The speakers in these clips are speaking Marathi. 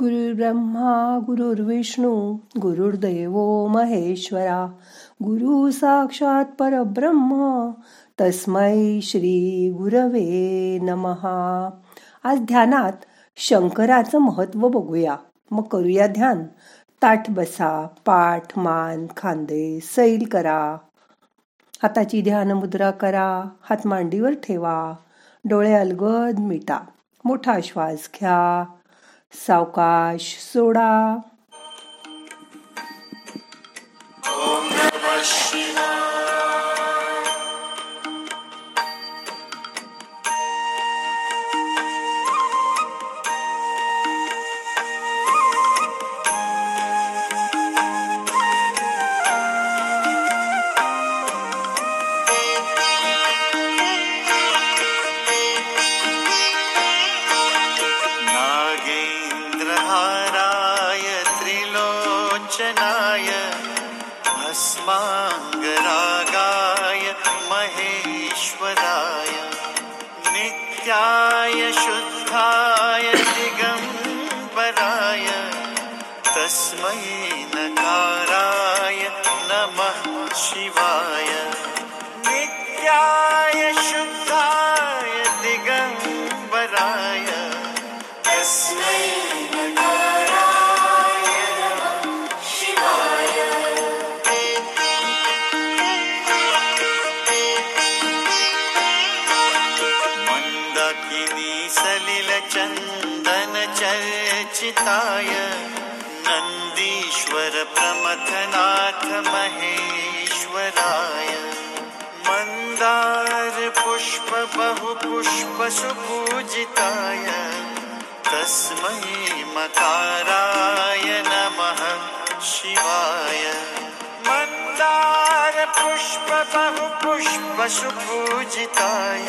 गुरुर्ब्रह्मा गुरुर्विष्णू गुरुर्दैव महेश्वरा गुरु साक्षात परब्रह्म तस्मै श्री गुरवे नमहा आज ध्यानात शंकराचं महत्त्व बघूया. मग करूया ध्यान. ताठ बसा पाठ मान खांदे सैल करा. हाताची ध्यान मुद्रा करा. हात मांडीवर ठेवा. डोळे अलगद मिटा. मोठा श्वास घ्या. सावकाश सोडा. त्रिलोचनाय भस्माङ्गरागाय महेश्वराय नित्याय शुद्धाय दिगम्बराय तस्मै नकाराय नमः शिवाय। नित्याय शुद्धाय दिगम्बराय। तस्मै सलिल चन्दन चर्चिताय। नन्दीश्वर प्रमथनाथ महेश्वराय। मन्दार पुष्प बहुपुष्प सुपूजिताय। तस्मै मकाराय नमः शिवाय। मन्दार पुष्प बहुपुष्प सुपूजिताय।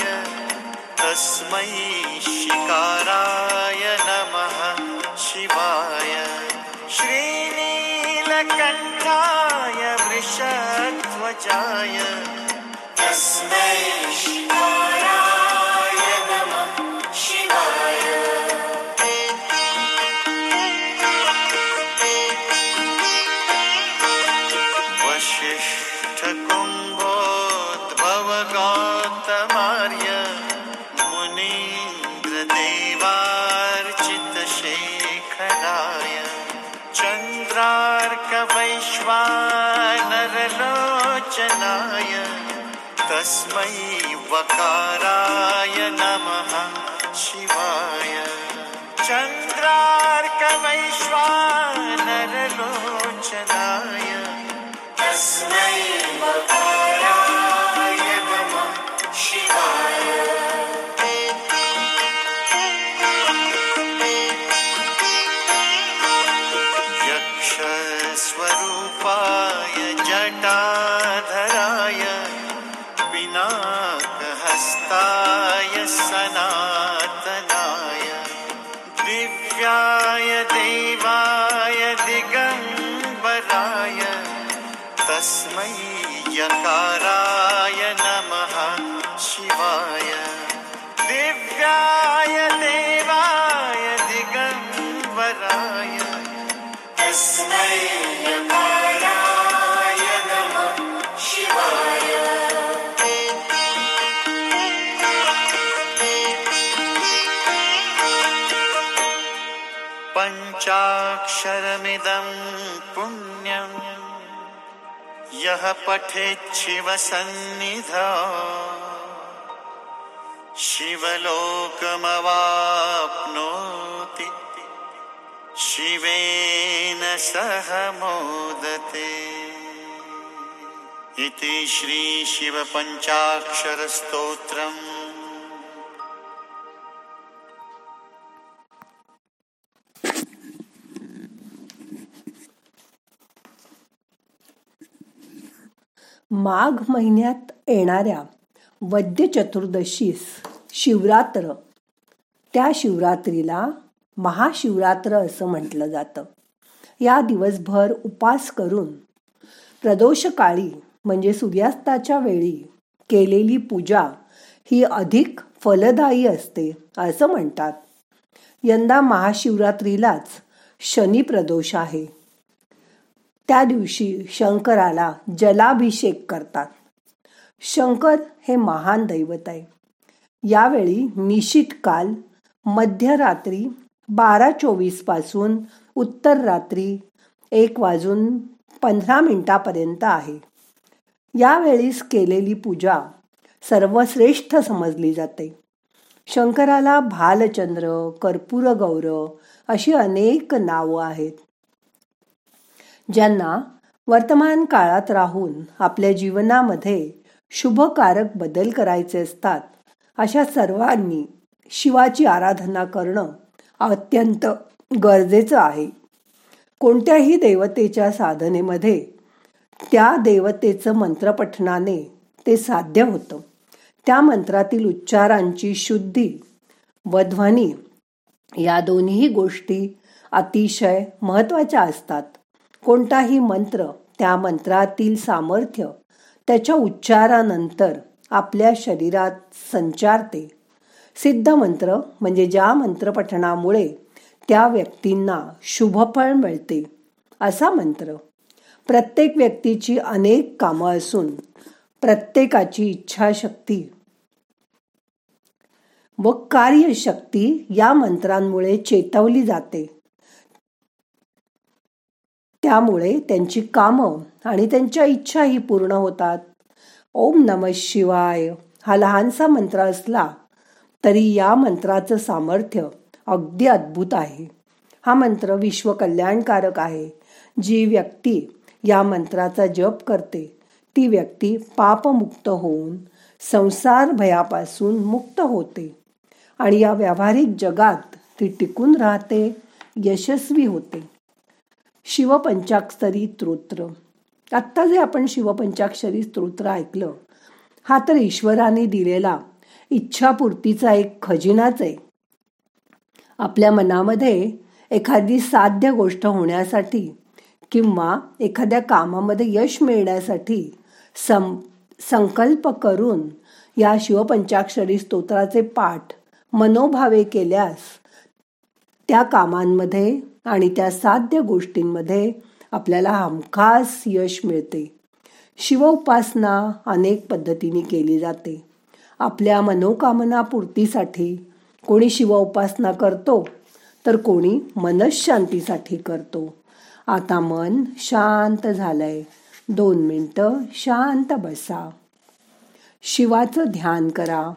तस्मै शिकाराय नमः शिवाय। श्रीनीलकण्ठाय वृषध्वजाय। तस्मै शिकाराय नमः शिवाय। वसिष्ठकुम्भोद्भवगौतमार्य तस्मै वकाराय नमः शिवाय। चन्द्रार्कवैश्वानरलोचनाय। तस्मै ओंकाराय नमः शिवाय। दिव्याय देवाय दिगम्बराय। पञ्चाक्षरमिदं पुण्यम्। यः पठेच्छिवसन्निधा शिवलोकमवाप्नोति। शिवेन सह मोदते। इति श्रीशिवपञ्चाक्षरस्तोत्रम्। माघ महिन्यात येणाऱ्या वद्य चतुर्दशीस शिवरात्र. त्या शिवरात्रीला महाशिवरात्र असं म्हटलं जातं. या दिवसभर उपास करून प्रदोषकाळी म्हणजे सूर्यास्ताच्या वेळी केलेली पूजा ही अधिक फलदायी असते असं म्हणतात. यंदा महाशिवरात्रीलाच शनी प्रदोष आहे. त्या दिवशी शंकराला जलाभिषेक करतात. शंकर हे महान दैवत आहे. यावेळी निशित काल मध्यरात्री बारा चोवीसपासून उत्तर रात्री एक वाजून पंधरा मिनिटापर्यंत आहे. यावेळीस केलेली पूजा सर्वश्रेष्ठ समजली जाते. शंकराला भालचंद्र कर्पूर गौरव अशी अनेक नावं आहेत. ज्यांना वर्तमान काळात राहून आपल्या जीवनामध्ये शुभकारक बदल करायचे असतात अशा सर्वांनी शिवाची आराधना करणं अत्यंत गरजेचं आहे. कोणत्याही देवतेच्या साधनेमध्ये त्या देवतेचं मंत्रपठणाने ते साध्य होतं. त्या मंत्रातील उच्चारांची शुद्धी व ध्वनी या दोन्ही गोष्टी अतिशय महत्त्वाच्या असतात. कोणताही मंत्र त्या मंत्रातील सामर्थ्य त्याच्या उच्चारानंतर आपल्या शरीरात संचारते. सिद्ध मंत्र म्हणजे ज्या मंत्रपठणामुळे त्या व्यक्तींना शुभफळ मिळते. असा मंत्र प्रत्येक व्यक्तीची अनेक कामं असून प्रत्येकाची इच्छाशक्ती व कार्यशक्ती या मंत्रांमुळे चेतवली जाते. त्यामुळे त्यांची कामं आणि त्यांच्या इच्छाही पूर्ण होतात. ओम नम शिवाय. हा लहानसा मंत्र असला तरी या मंत्राचं सामर्थ्य अगदी अद्भुत आहे. हा मंत्र विश्व कल्याणकारक आहे. जी व्यक्ती या मंत्राचा जप करते ती व्यक्ती पापमुक्त होऊन संसार भयापासून मुक्त होते आणि या व्यावहारिक जगात ती टिकून राहते यशस्वी होते. शिवपंचाक्षरी स्तोत्र. आत्ता जे आपण शिवपंचाक्षरी स्तोत्र ऐकलं हा तर ईश्वराने दिलेला इच्छापूर्तीचा एक खजिनाच आहे. आपल्या मनामध्ये एखादी साध्य गोष्ट होण्यासाठी किंवा एखाद्या कामामध्ये यश मिळण्यासाठी सं संकल्प करून या शिवपंचाक्षरी स्तोत्राचे पाठ मनोभावे केल्यास त्या कामांमध्ये आणि त्या साध्य गोष्टींमध्ये आपल्याला हमखास यश मिळते. शिव उपासना अनेक पद्धतीने केली जाते. आपल्या मनोकामना पूर्तीसाठी कोणी शिव उपासना करतो तर कोणी मनशांतीसाठी करतो. आता मन शांत झालंय. दोन मिनटं शांत बसा. शिवाचं ध्यान करा.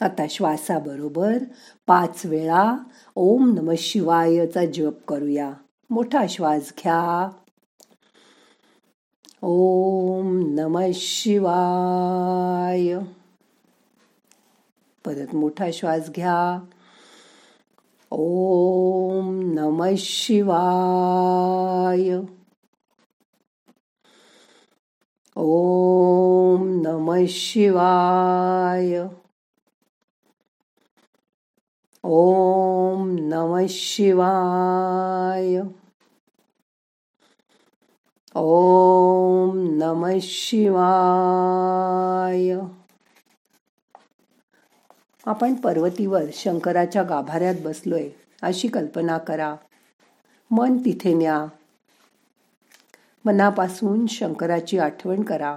आता श्वासाबरोबर पाच वेळा ओम नम शिवायचा जप करूया. मोठा श्वास घ्या. ओम नम शिवाय. परत मोठा श्वास घ्या. ओम नम शिवाय. ओम नम शिवाय. ओम नम शिवाय। ओम नम शिवाय। आपण पर्वतीवर शंकराच्या गाभाऱ्यात बसलोय अशी कल्पना करा. मन तिथे न्या. मनापासून शंकराची आठवण करा.